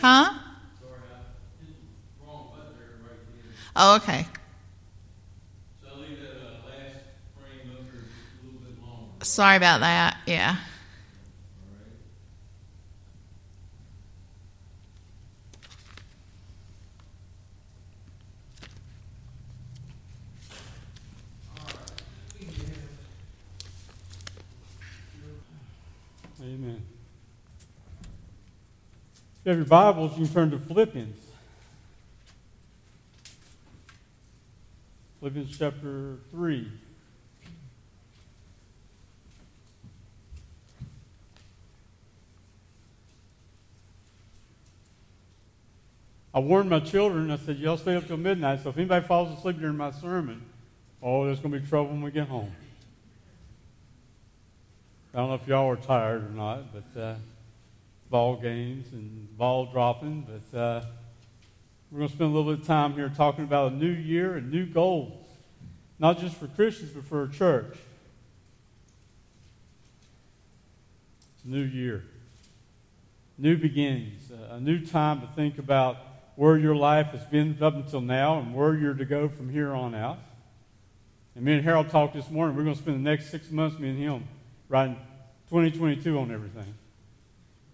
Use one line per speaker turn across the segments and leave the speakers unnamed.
Huh? Oh, okay. Sorry about that. Yeah.
Amen. If have your Bibles, you can turn to Philippians. Philippians chapter 3. I warned my children, I said, Y'all stay up till midnight, so if anybody falls asleep during my sermon, oh, there's going to be trouble when we get home. I don't know if y'all are tired or not, but uh, ball games and ball dropping, but uh, we're going to spend a little bit of time here talking about a new year and new goals, not just for Christians, but for a church. It's a new year, new beginnings, a new time to think about where your life has been up until now and where you're to go from here on out. And me and Harold talked this morning. We're going to spend the next six months, me and him, writing 2022 on everything.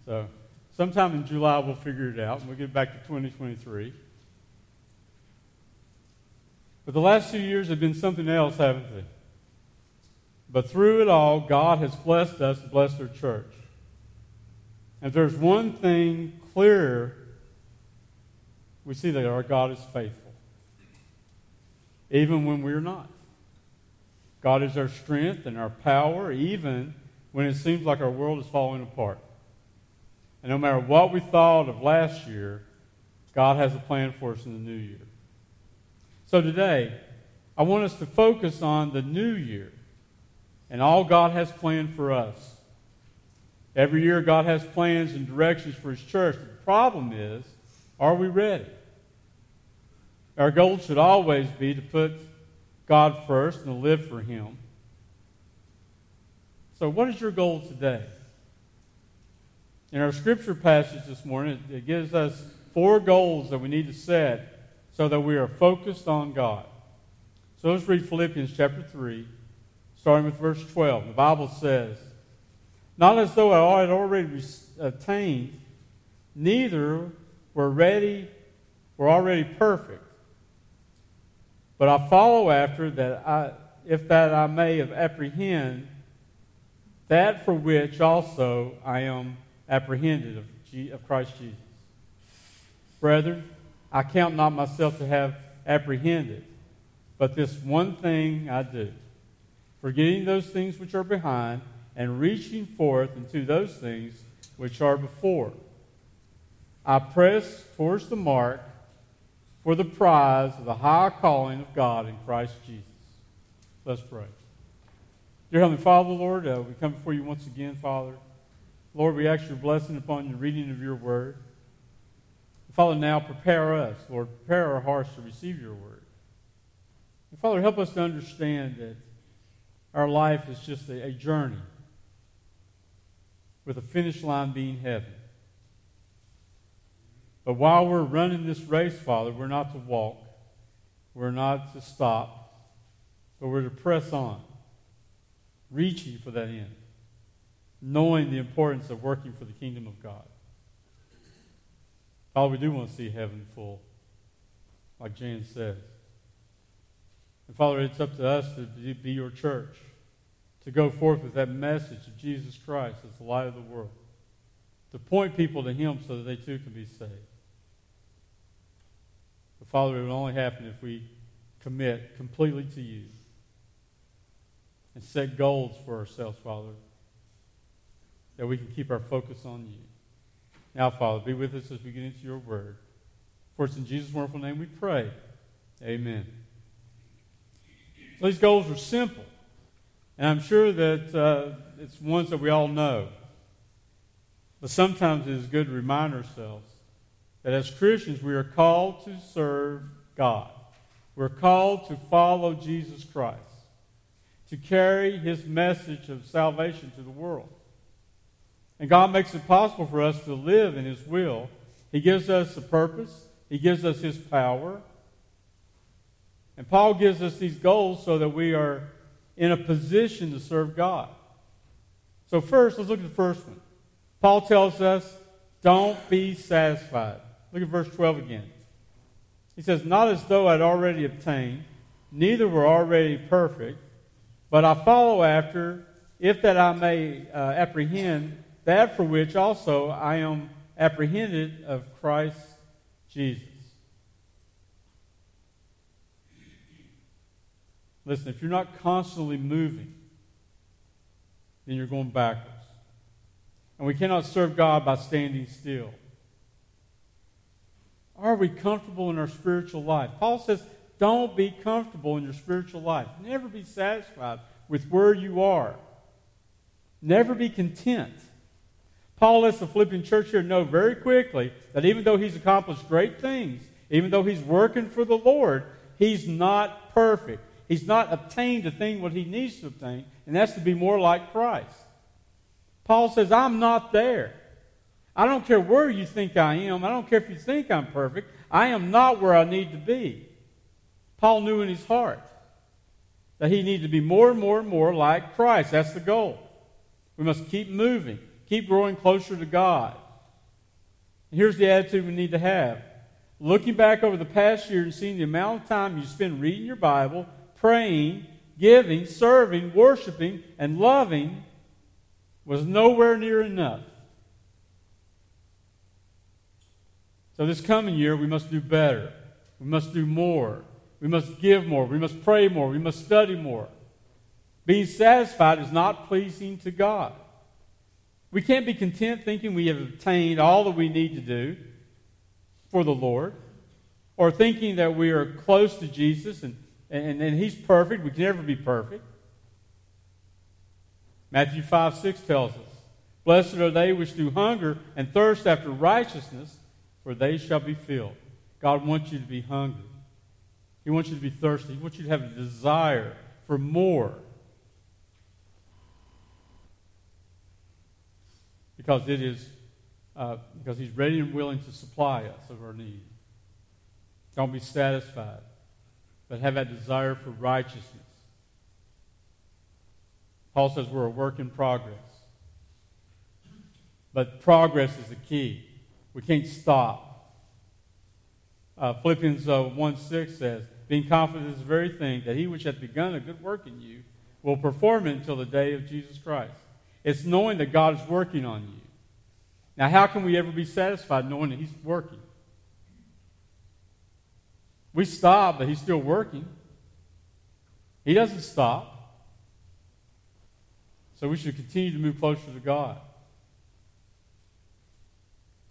So sometime in July we'll figure it out and we'll get back to 2023. But the last two years have been something else, haven't they? But through it all, God has blessed us, and blessed our church. And if there's one thing clear, we see that our God is faithful, even when we're not. God is our strength and our power, even when it seems like our world is falling apart. And no matter what we thought of last year, God has a plan for us in the new year. So today, I want us to focus on the new year and all God has planned for us. Every year, God has plans and directions for His church. The problem is, are we ready? Our goal should always be to put God first and to live for Him. So, what is your goal today? In our scripture passage this morning, it gives us four goals that we need to set so that we are focused on God. So let's read Philippians chapter 3, starting with verse 12. The Bible says, Not as though I had already attained, neither were ready, were already perfect but I follow after that I, if that I may apprehend that for which also I am apprehended of, of Christ Jesus. Brethren, I count not myself to have apprehended, but this one thing I do, forgetting those things which are behind and reaching forth into those things which are before. I press towards the mark for the prize of the high calling of God in Christ Jesus. Let's pray. Dear Heavenly Father, Lord, uh, we come before you once again, Father. Lord, we ask your blessing upon the reading of your word. Father, now prepare us, Lord, prepare our hearts to receive your word. And Father, help us to understand that our life is just a, a journey with a finish line being heaven. But while we're running this race, Father, we're not to walk, we're not to stop, but we're to press on, reaching for that end, knowing the importance of working for the kingdom of God. Father, we do want to see heaven full, like Jan says. And Father, it's up to us to be your church, to go forth with that message of Jesus Christ as the light of the world, to point people to Him so that they too can be saved. But Father, it would only happen if we commit completely to you and set goals for ourselves, Father, that we can keep our focus on you. Now, Father, be with us as we get into your word. For it's in Jesus' wonderful name we pray. Amen. these goals are simple, and I'm sure that uh, it's ones that we all know. But sometimes it is good to remind ourselves that as Christians we are called to serve God. We're called to follow Jesus Christ, to carry his message of salvation to the world. And God makes it possible for us to live in his will He gives us a purpose, He gives us His power. And Paul gives us these goals so that we are in a position to serve God. So, first, let's look at the first one. Paul tells us, don't be satisfied. Look at verse 12 again. He says, Not as though I'd already obtained, neither were already perfect, but I follow after, if that I may uh, apprehend that for which also I am apprehended of Christ Jesus. Listen, if you're not constantly moving, then you're going backwards. And we cannot serve God by standing still. Are we comfortable in our spiritual life? Paul says, don't be comfortable in your spiritual life. Never be satisfied with where you are. Never be content. Paul lets the Philippian church here know very quickly that even though he's accomplished great things, even though he's working for the Lord, he's not perfect. He's not obtained the thing what he needs to obtain, and that's to be more like Christ. Paul says, I'm not there. I don't care where you think I am. I don't care if you think I'm perfect. I am not where I need to be. Paul knew in his heart that he needed to be more and more and more like Christ. That's the goal. We must keep moving, keep growing closer to God. And here's the attitude we need to have. Looking back over the past year and seeing the amount of time you spend reading your Bible, praying, giving, serving, worshiping, and loving was nowhere near enough. So, this coming year, we must do better. We must do more. We must give more. We must pray more. We must study more. Being satisfied is not pleasing to God. We can't be content thinking we have obtained all that we need to do for the Lord, or thinking that we are close to Jesus and, and, and He's perfect. We can never be perfect. Matthew 5 6 tells us, Blessed are they which do hunger and thirst after righteousness, for they shall be filled. God wants you to be hungry. He wants you to be thirsty. He wants you to have a desire for more. Because it is uh, because He's ready and willing to supply us of our need. Don't be satisfied, but have that desire for righteousness. Paul says we're a work in progress. But progress is the key. We can't stop. Uh, Philippians uh, 1 6 says, Being confident of this very thing, that he which hath begun a good work in you will perform it until the day of Jesus Christ. It's knowing that God is working on you. Now, how can we ever be satisfied knowing that He's working? We stop, but He's still working. He doesn't stop. So we should continue to move closer to God.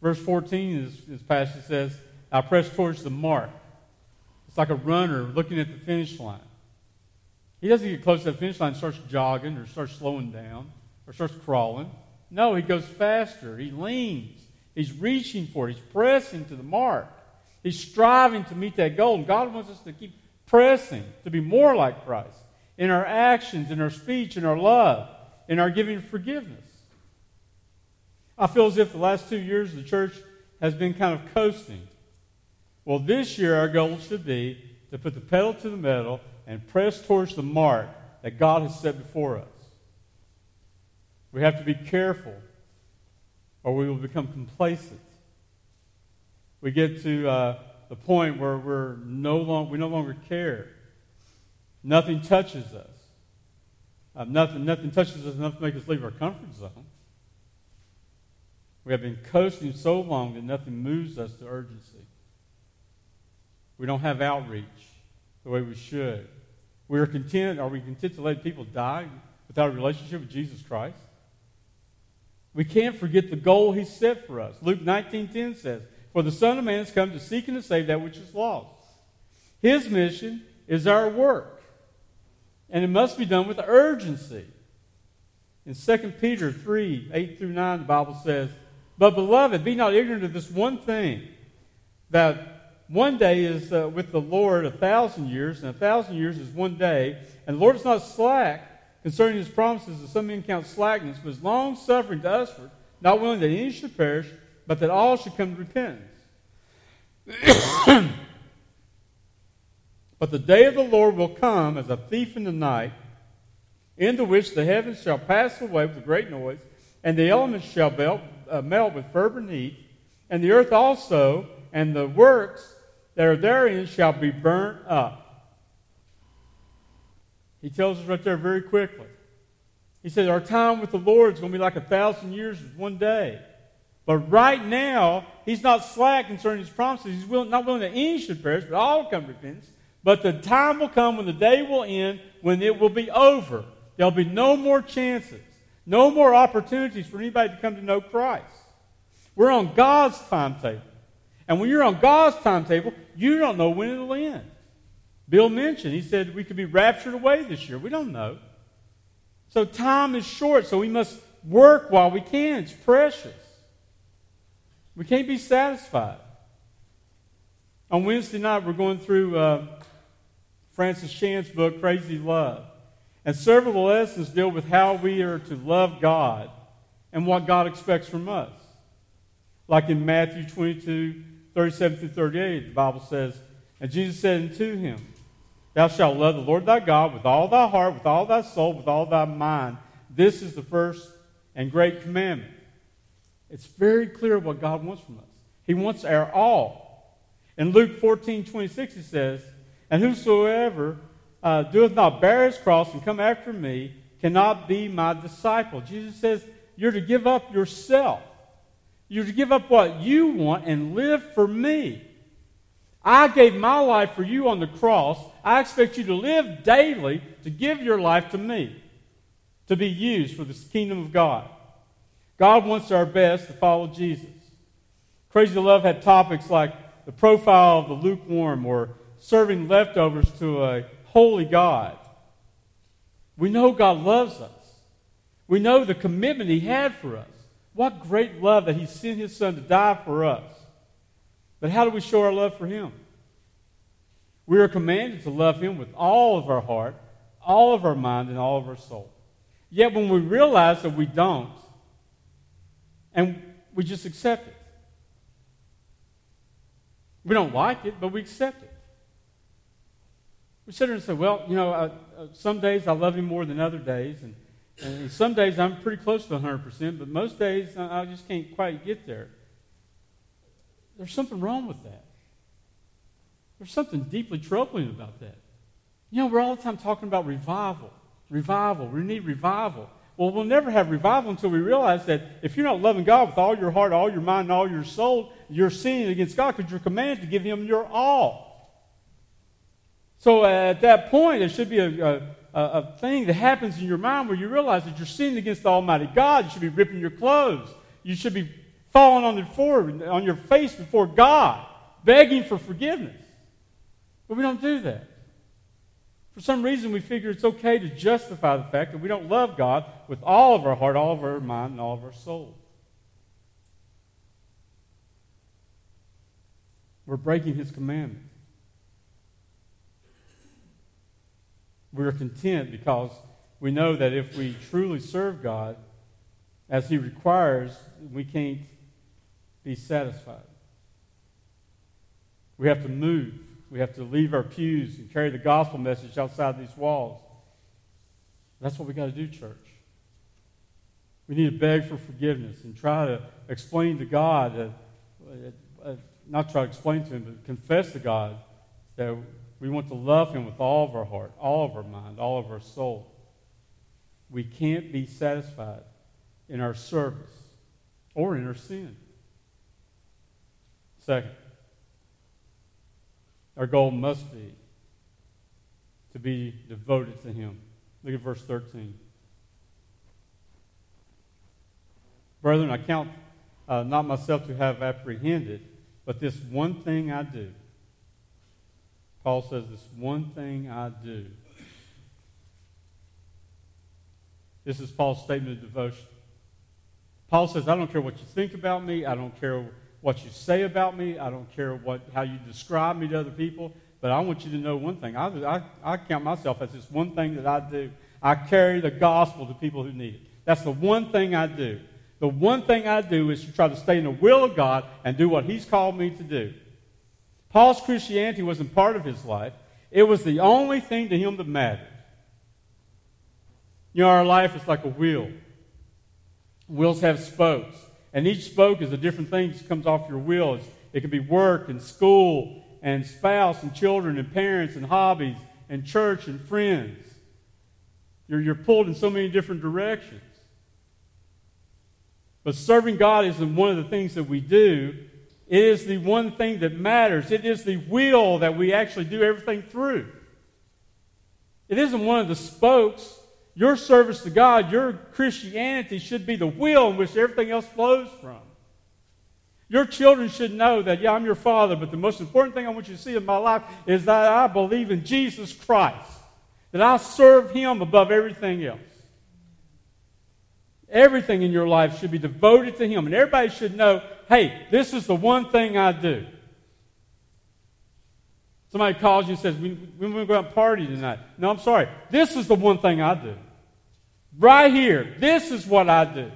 Verse 14 is this passage says, I press towards the mark. It's like a runner looking at the finish line. He doesn't get close to the finish line starts jogging or starts slowing down or starts crawling. No, he goes faster. He leans. He's reaching for it. He's pressing to the mark. He's striving to meet that goal. And God wants us to keep pressing to be more like Christ in our actions, in our speech, in our love in our giving forgiveness. I feel as if the last two years the church has been kind of coasting. Well, this year our goal should be to put the pedal to the metal and press towards the mark that God has set before us. We have to be careful or we will become complacent. We get to uh, the point where we're no long, we no longer care. Nothing touches us. Uh, nothing, nothing touches us enough to make us leave our comfort zone. We have been coasting so long that nothing moves us to urgency. We don't have outreach the way we should. We are content, are we content to let people die without a relationship with Jesus Christ? We can't forget the goal he set for us. Luke 19:10 says, "For the Son of Man has come to seek and to save that which is lost." His mission is our work and it must be done with urgency. In 2 Peter 3 8 through 9, the Bible says, But beloved, be not ignorant of this one thing, that one day is uh, with the Lord a thousand years, and a thousand years is one day. And the Lord is not slack concerning his promises, as some men count slackness, but is long suffering to usward, not willing that any should perish, but that all should come to repentance. but the day of the Lord will come as a thief in the night, into which the heavens shall pass away with a great noise, and the elements shall melt, uh, melt with fervent heat, and the earth also, and the works that are therein shall be burnt up. He tells us right there very quickly. He says, Our time with the Lord is going to be like a thousand years with one day. But right now, he's not slack concerning his promises. He's willing, not willing that any should perish, but all come to repentance. But the time will come when the day will end, when it will be over. There'll be no more chances, no more opportunities for anybody to come to know Christ. We're on God's timetable. And when you're on God's timetable, you don't know when it'll end. Bill mentioned, he said we could be raptured away this year. We don't know. So time is short, so we must work while we can. It's precious. We can't be satisfied. On Wednesday night, we're going through uh, Francis Chan's book, Crazy Love. And several lessons deal with how we are to love God and what God expects from us. Like in Matthew 22, 37 through 38, the Bible says, And Jesus said unto him, Thou shalt love the Lord thy God with all thy heart, with all thy soul, with all thy mind. This is the first and great commandment. It's very clear what God wants from us. He wants our all. In Luke 14 26, he says, And whosoever uh, doeth not bear his cross and come after me cannot be my disciple. Jesus says, You're to give up yourself. You're to give up what you want and live for me. I gave my life for you on the cross. I expect you to live daily to give your life to me, to be used for the kingdom of God. God wants our best to follow Jesus. Crazy Love had topics like the profile of the lukewarm or serving leftovers to a holy God. We know God loves us. We know the commitment He had for us. What great love that He sent His Son to die for us. But how do we show our love for Him? We are commanded to love Him with all of our heart, all of our mind, and all of our soul. Yet when we realize that we don't, and we just accept it, we don't like it, but we accept it. We sit there and say, well, you know, uh, uh, some days I love Him more than other days, and, and some days I'm pretty close to 100%, but most days I just can't quite get there. There's something wrong with that. There's something deeply troubling about that. You know, we're all the time talking about revival. Revival. We need revival. Well, we'll never have revival until we realize that if you're not loving God with all your heart, all your mind, and all your soul, you're sinning against God because you're commanded to give Him your all. So uh, at that point, there should be a, a, a thing that happens in your mind where you realize that you're sinning against the Almighty God. You should be ripping your clothes. You should be falling on, the floor, on your face before God, begging for forgiveness. But we don't do that. For some reason, we figure it's okay to justify the fact that we don't love God with all of our heart, all of our mind, and all of our soul. We're breaking His commandment. We're content because we know that if we truly serve God as He requires, we can't be satisfied. We have to move. We have to leave our pews and carry the gospel message outside these walls. That's what we got to do, church. We need to beg for forgiveness and try to explain to God, uh, uh, not try to explain to Him, but confess to God that we want to love Him with all of our heart, all of our mind, all of our soul. We can't be satisfied in our service or in our sin. Second, our goal must be to be devoted to Him. Look at verse 13. Brethren, I count uh, not myself to have apprehended, but this one thing I do. Paul says, This one thing I do. This is Paul's statement of devotion. Paul says, I don't care what you think about me. I don't care what you say about me. I don't care what, how you describe me to other people. But I want you to know one thing. I, I, I count myself as this one thing that I do. I carry the gospel to people who need it. That's the one thing I do. The one thing I do is to try to stay in the will of God and do what He's called me to do. Paul's Christianity wasn't part of his life, it was the only thing to him that mattered. You know, our life is like a wheel. Wheels have spokes, and each spoke is a different thing that comes off your wheels. It could be work and school and spouse and children and parents and hobbies and church and friends. You're, you're pulled in so many different directions. But serving God isn't one of the things that we do. It is the one thing that matters. It is the will that we actually do everything through. It isn't one of the spokes. Your service to God, your Christianity should be the wheel in which everything else flows from. Your children should know that, yeah, I'm your father, but the most important thing I want you to see in my life is that I believe in Jesus Christ, that I serve Him above everything else. Everything in your life should be devoted to Him, and everybody should know hey, this is the one thing I do. Somebody calls you and says, we, we going to go out and party tonight. No, I'm sorry. This is the one thing I do. Right here. This is what I do.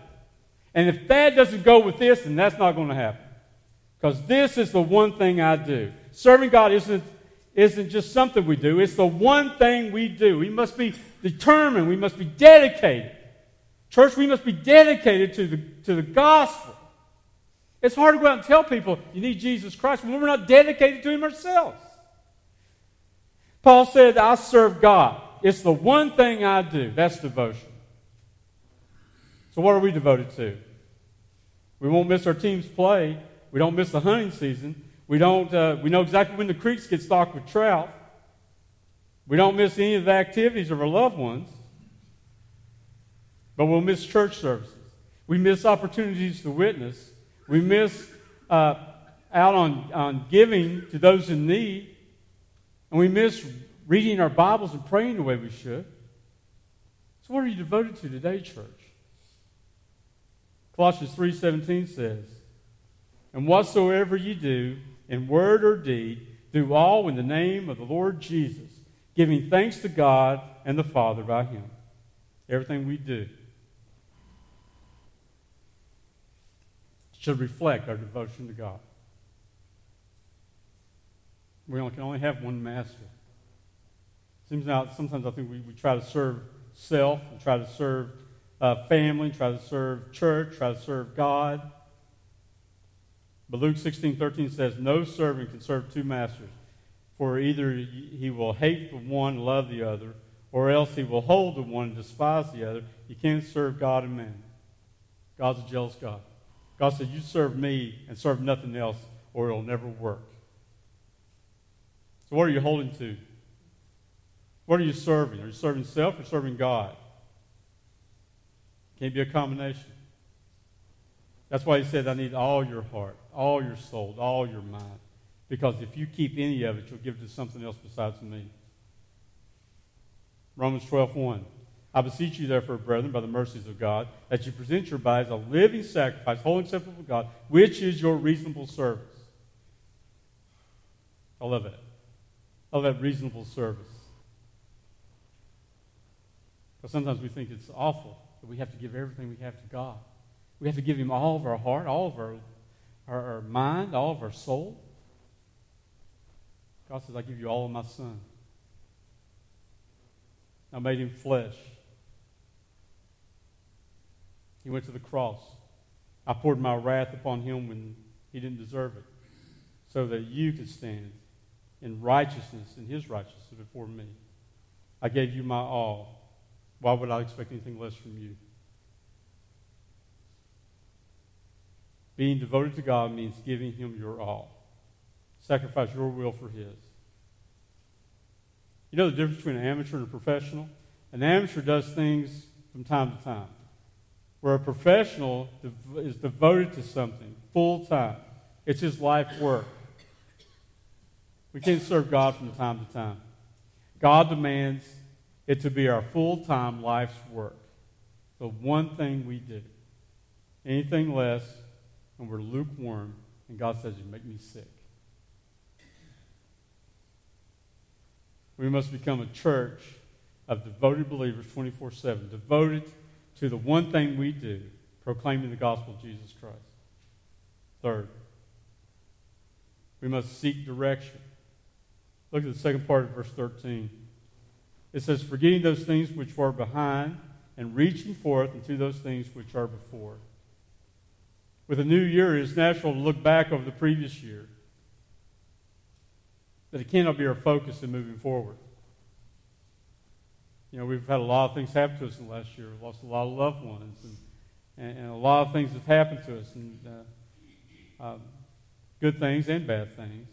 And if that doesn't go with this, then that's not going to happen. Because this is the one thing I do. Serving God isn't, isn't just something we do, it's the one thing we do. We must be determined, we must be dedicated. Church, we must be dedicated to the, to the gospel. It's hard to go out and tell people you need Jesus Christ when we're not dedicated to Him ourselves. Paul said, I serve God. It's the one thing I do. That's devotion. So, what are we devoted to? We won't miss our team's play. We don't miss the hunting season. We, don't, uh, we know exactly when the creeks get stocked with trout. We don't miss any of the activities of our loved ones. But we'll miss church services. We miss opportunities to witness. We miss uh, out on, on giving to those in need. And we miss reading our Bibles and praying the way we should. So what are you devoted to today, church? Colossians 3:17 says, "And whatsoever you do, in word or deed, do all in the name of the Lord Jesus, giving thanks to God and the Father by him." Everything we do should reflect our devotion to God. We can only have one master. Seems now sometimes I think we, we try to serve self, and try to serve uh, family, try to serve church, try to serve God. But Luke 16, 13 says, No servant can serve two masters, for either he will hate the one and love the other, or else he will hold the one and despise the other. You can't serve God and man. God's a jealous God. God said, You serve me and serve nothing else, or it'll never work. So, what are you holding to? What are you serving? Are you serving self or serving God? Can't be a combination. That's why he said, I need all your heart, all your soul, all your mind. Because if you keep any of it, you'll give it to something else besides me. Romans 12, 1. I beseech you, therefore, brethren, by the mercies of God, that you present your bodies a living sacrifice, holy and acceptable to God, which is your reasonable service. I love it. I love that reasonable service. Because sometimes we think it's awful we have to give everything we have to God. We have to give Him all of our heart, all of our, our, our mind, all of our soul. God says, I give you all of my Son. I made Him flesh. He went to the cross. I poured my wrath upon Him when He didn't deserve it, so that you could stand in righteousness, in His righteousness before me. I gave you my all. Why would I expect anything less from you? Being devoted to God means giving Him your all. Sacrifice your will for His. You know the difference between an amateur and a professional? An amateur does things from time to time, where a professional is devoted to something full time. It's his life work. We can't serve God from time to time. God demands it to be our full time life's work. The one thing we do. Anything less, and we're lukewarm, and God says, You make me sick. We must become a church of devoted believers 24 7, devoted to the one thing we do, proclaiming the gospel of Jesus Christ. Third, we must seek direction. Look at the second part of verse 13. It says, Forgetting those things which were behind and reaching forth into those things which are before. With a new year, it is natural to look back over the previous year. But it cannot be our focus in moving forward. You know, we've had a lot of things happen to us in the last year. We've lost a lot of loved ones, and, and, and a lot of things have happened to us, and uh, um, good things and bad things.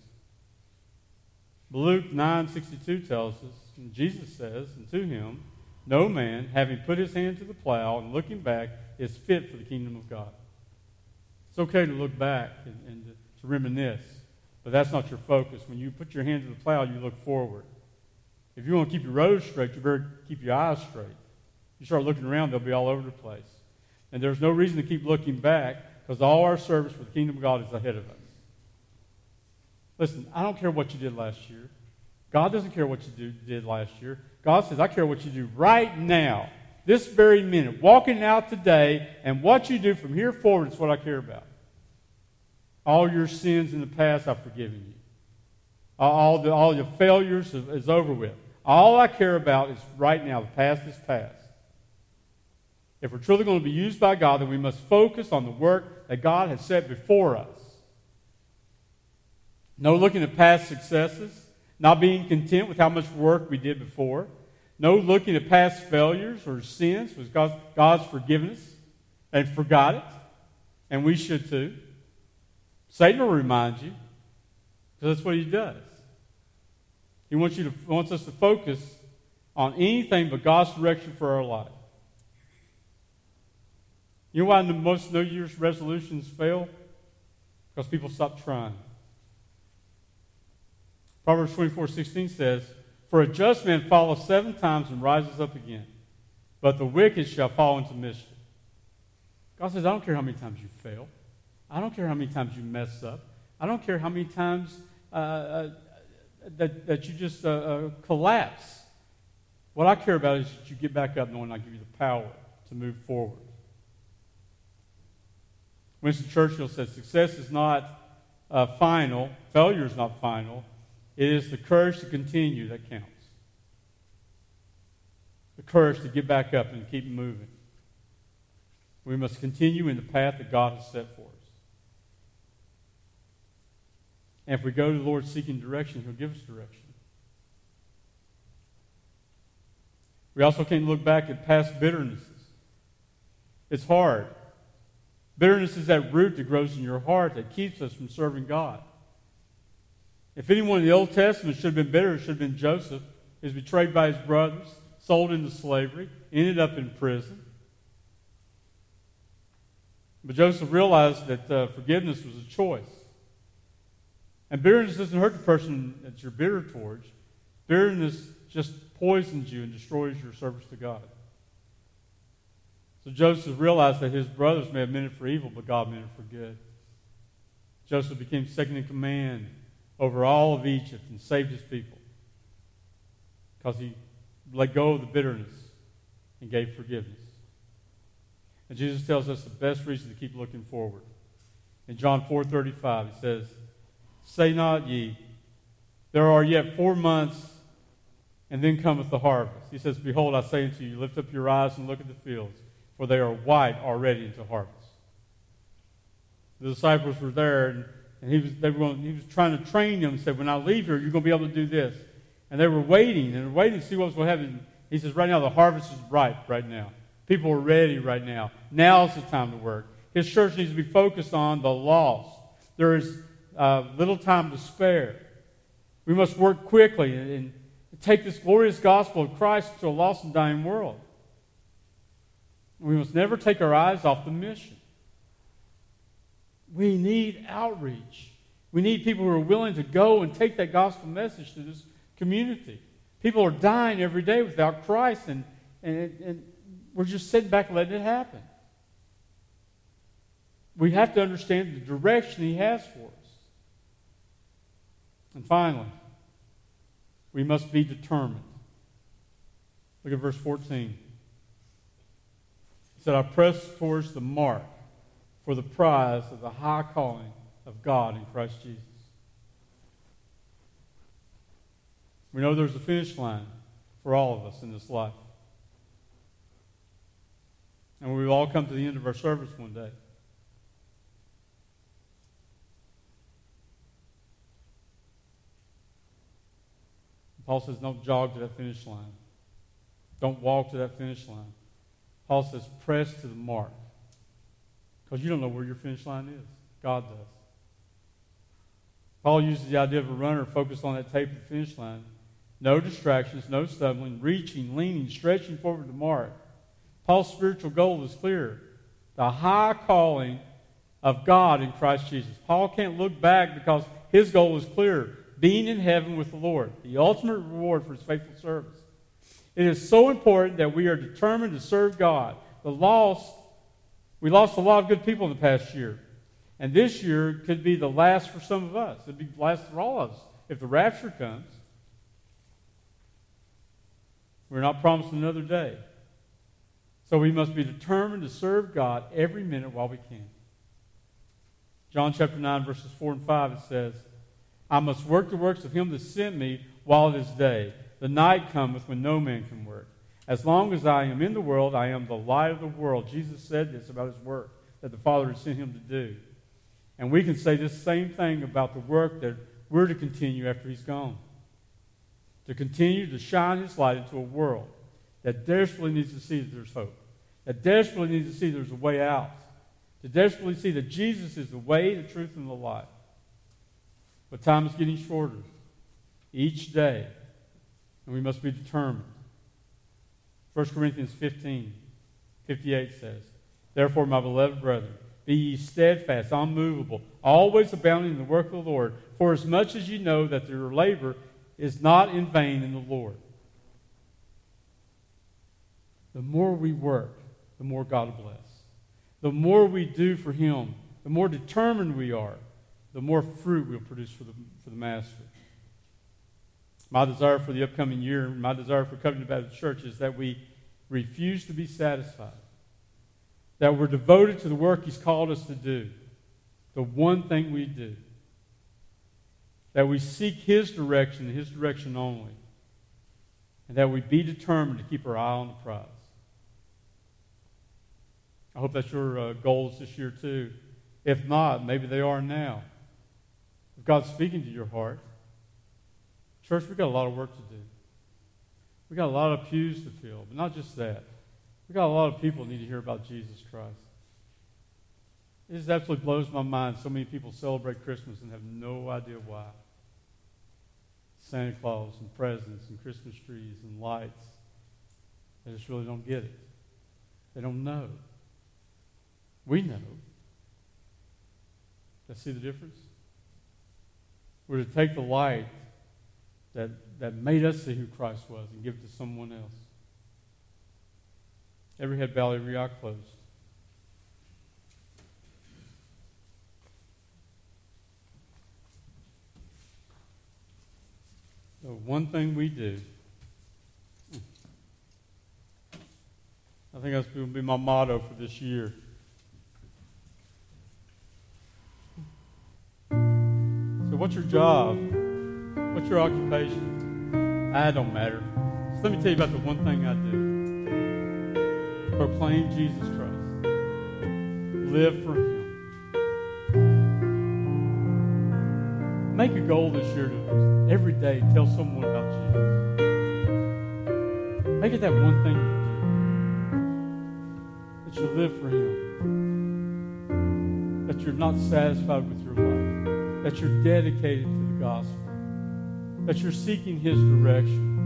Luke 9:62 tells us, and Jesus says, and to him, no man, having put his hand to the plow and looking back, is fit for the kingdom of God. It's okay to look back and, and to, to reminisce, but that's not your focus. When you put your hand to the plow, you look forward. If you want to keep your road straight, you better keep your eyes straight. You start looking around, they'll be all over the place. And there's no reason to keep looking back because all our service for the kingdom of God is ahead of us. Listen, I don't care what you did last year. God doesn't care what you do, did last year. God says, I care what you do right now, this very minute, walking out today, and what you do from here forward is what I care about. All your sins in the past, I've forgiven you. All, the, all your failures is, is over with. All I care about is right now. The past is past. If we're truly going to be used by God, then we must focus on the work that God has set before us. No looking at past successes, not being content with how much work we did before. No looking at past failures or sins was God's, God's forgiveness and forgot it. And we should too. Satan will remind you because that's what he does. He wants, you to, wants us to focus on anything but God's direction for our life. You know why most New Year's resolutions fail? Because people stop trying. Proverbs 24 16 says, For a just man falls seven times and rises up again, but the wicked shall fall into mischief. God says, I don't care how many times you fail. I don't care how many times you mess up. I don't care how many times uh, uh, that, that you just uh, uh, collapse. What I care about is that you get back up knowing I give you the power to move forward. Winston Churchill said, Success is not uh, final, failure is not final. It is the courage to continue that counts. The courage to get back up and keep moving. We must continue in the path that God has set for us. And if we go to the Lord seeking direction, He'll give us direction. We also can't look back at past bitternesses. It's hard. Bitterness is that root that grows in your heart that keeps us from serving God. If anyone in the Old Testament should have been bitter, it should have been Joseph. He was betrayed by his brothers, sold into slavery, ended up in prison. But Joseph realized that uh, forgiveness was a choice. And bitterness doesn't hurt the person that you're bitter towards. Bitterness just poisons you and destroys your service to God. So Joseph realized that his brothers may have meant it for evil, but God meant it for good. Joseph became second in command over all of Egypt and saved his people because he let go of the bitterness and gave forgiveness. And Jesus tells us the best reason to keep looking forward. In John 4:35, he says, Say not ye, There are yet four months, and then cometh the harvest. He says, Behold, I say unto you, lift up your eyes and look at the fields, for they are white already into harvest. The disciples were there, and, and he, was, they were going, he was trying to train them. He said, When I leave here, you're going to be able to do this. And they were waiting, and waiting to see what was going to happen. He says, Right now, the harvest is ripe right now. People are ready right now. Now's the time to work. His church needs to be focused on the lost. There is uh, little time to spare. We must work quickly and, and take this glorious gospel of Christ to a lost and dying world. We must never take our eyes off the mission. We need outreach. We need people who are willing to go and take that gospel message to this community. People are dying every day without Christ, and, and, and we're just sitting back and letting it happen. We have to understand the direction He has for us. And finally, we must be determined. Look at verse 14. It said, I press towards the mark for the prize of the high calling of God in Christ Jesus. We know there's a finish line for all of us in this life. And we will all come to the end of our service one day. Paul says, don't jog to that finish line. Don't walk to that finish line. Paul says, press to the mark. Because you don't know where your finish line is. God does. Paul uses the idea of a runner focused on that tape of the finish line. No distractions, no stumbling, reaching, leaning, stretching forward to mark. Paul's spiritual goal is clear the high calling of God in Christ Jesus. Paul can't look back because his goal is clear being in heaven with the Lord, the ultimate reward for his faithful service. It is so important that we are determined to serve God. The lost, we lost a lot of good people in the past year. And this year could be the last for some of us. It'd be the last for all of us if the rapture comes. We're not promised another day. So we must be determined to serve God every minute while we can. John chapter 9, verses 4 and 5, it says, I must work the works of him that sent me while it is day. The night cometh when no man can work. As long as I am in the world, I am the light of the world. Jesus said this about his work that the Father had sent him to do. And we can say this same thing about the work that we're to continue after he's gone. To continue to shine his light into a world that desperately needs to see that there's hope, that desperately needs to see there's a way out, to desperately see that Jesus is the way, the truth, and the life. But time is getting shorter each day, and we must be determined. 1 Corinthians 15, 58 says, Therefore, my beloved brethren, be ye steadfast, unmovable, always abounding in the work of the Lord, for as much as ye know that your labor is not in vain in the Lord. The more we work, the more God will bless. The more we do for Him, the more determined we are, the more fruit we'll produce for the, for the Master. My desire for the upcoming year, my desire for Covenant Baptist Church is that we refuse to be satisfied, that we're devoted to the work He's called us to do, the one thing we do, that we seek His direction, His direction only, and that we be determined to keep our eye on the prize. I hope that's your uh, goals this year, too. If not, maybe they are now. If God's speaking to your heart, church, we've got a lot of work to do. We've got a lot of pews to fill, but not just that. We've got a lot of people need to hear about Jesus Christ. It just absolutely blows my mind. So many people celebrate Christmas and have no idea why. Santa Claus and presents and Christmas trees and lights. They just really don't get it. They don't know. We know. Let's see the difference? We're to take the light that, that made us see who Christ was and give it to someone else. Every head bowed, every eye closed. The one thing we do, I think that's going to be my motto for this year. So, what's your job? What's your occupation? I don't matter. Let me tell you about the one thing I do proclaim Jesus Christ, live for Him. Make a goal this year to every day tell someone about Jesus. Make it that one thing you do that you live for Him, that you're not satisfied with your life that you're dedicated to the gospel, that you're seeking His direction,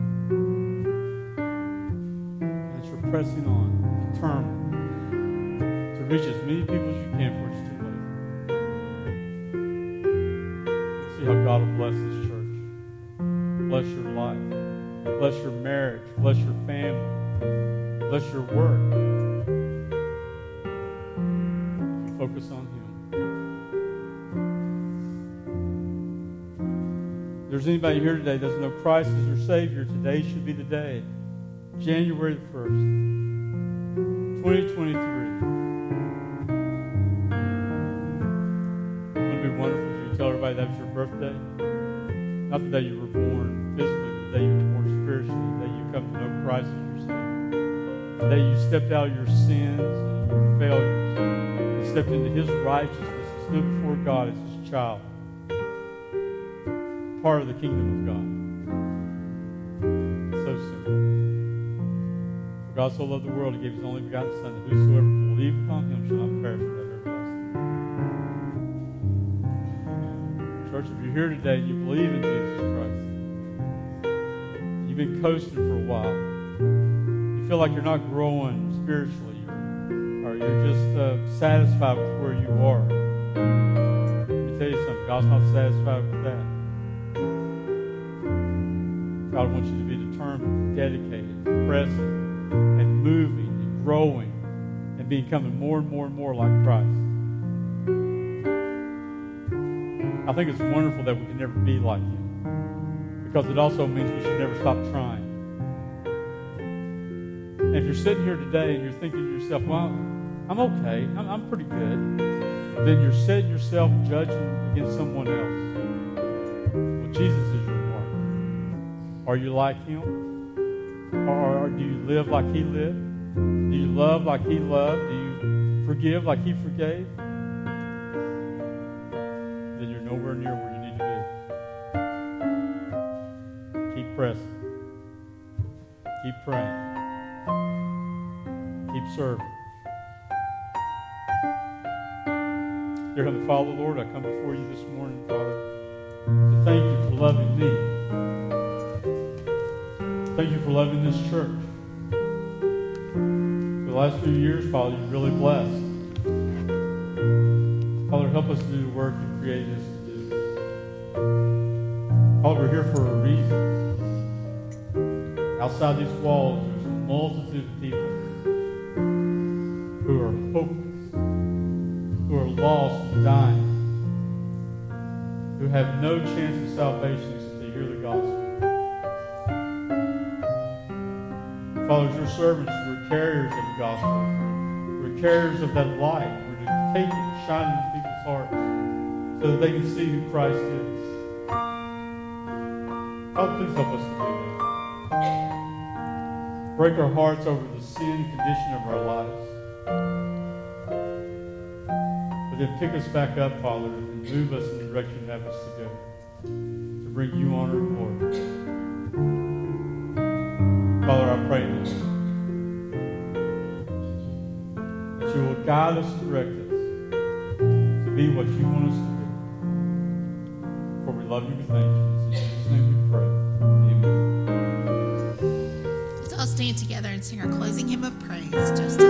that you're pressing on, determined to reach as many people as you can before it's too late. See how God will bless this church, bless your life, bless your marriage, bless your family, bless your work. Focus on anybody here today that doesn't know Christ as their Savior, today should be the day, January the 1st, 2023. Wouldn't it be wonderful if you tell everybody that was your birthday? Not the day you were born physically, but the day you were born spiritually, the day you come to know Christ as your Savior, the day you stepped out of your sins and your failures and stepped into His righteousness and stood before God as His child. Part of the kingdom of God. It's so simple. For God so loved the world, He gave His only begotten Son, that whosoever believeth on Him shall not perish but have everlasting. Church, if you're here today and you believe in Jesus Christ, you've been coasting for a while, you feel like you're not growing spiritually, or you're just uh, satisfied with where you are. Let me tell you something God's not satisfied with that. God wants you to be determined, dedicated, present, and moving, and growing, and becoming more and more and more like Christ. I think it's wonderful that we can never be like Him because it also means we should never stop trying. And if you're sitting here today and you're thinking to yourself, well, I'm okay, I'm, I'm pretty good, then you're setting yourself judging against someone else. Well, Jesus is your. Are you like Him? Or, or do you live like He lived? Do you love like He loved? Do you forgive like He forgave? Then you're nowhere near where you need to be. Keep pressing. Keep praying. Keep serving. Dear Heavenly Father, Lord, I come before you this morning, Father, to thank you for loving me. Thank you for loving this church. For the last few years, Father, you've really blessed. Father, help us to do the work you created us to do. Father, we're here for a reason. Outside these walls, there's a multitude of people who are hopeless, who are lost and dying, who have no chance of salvation except to hear the gospel. Father, your servants, we're carriers of the gospel. We're carriers of that light. We're to take it shine it into people's hearts so that they can see who Christ is. Father, please help us to do that. Break our hearts over the sin condition of our lives. But then pick us back up, Father, and move us in the direction you have us to go. To bring you honor and glory. Father, I pray this. That you will guide us direct us to be what you want us to be. For we love you and thank you. In Jesus' name we pray. Amen.
Let's all stand together and sing our closing hymn of praise just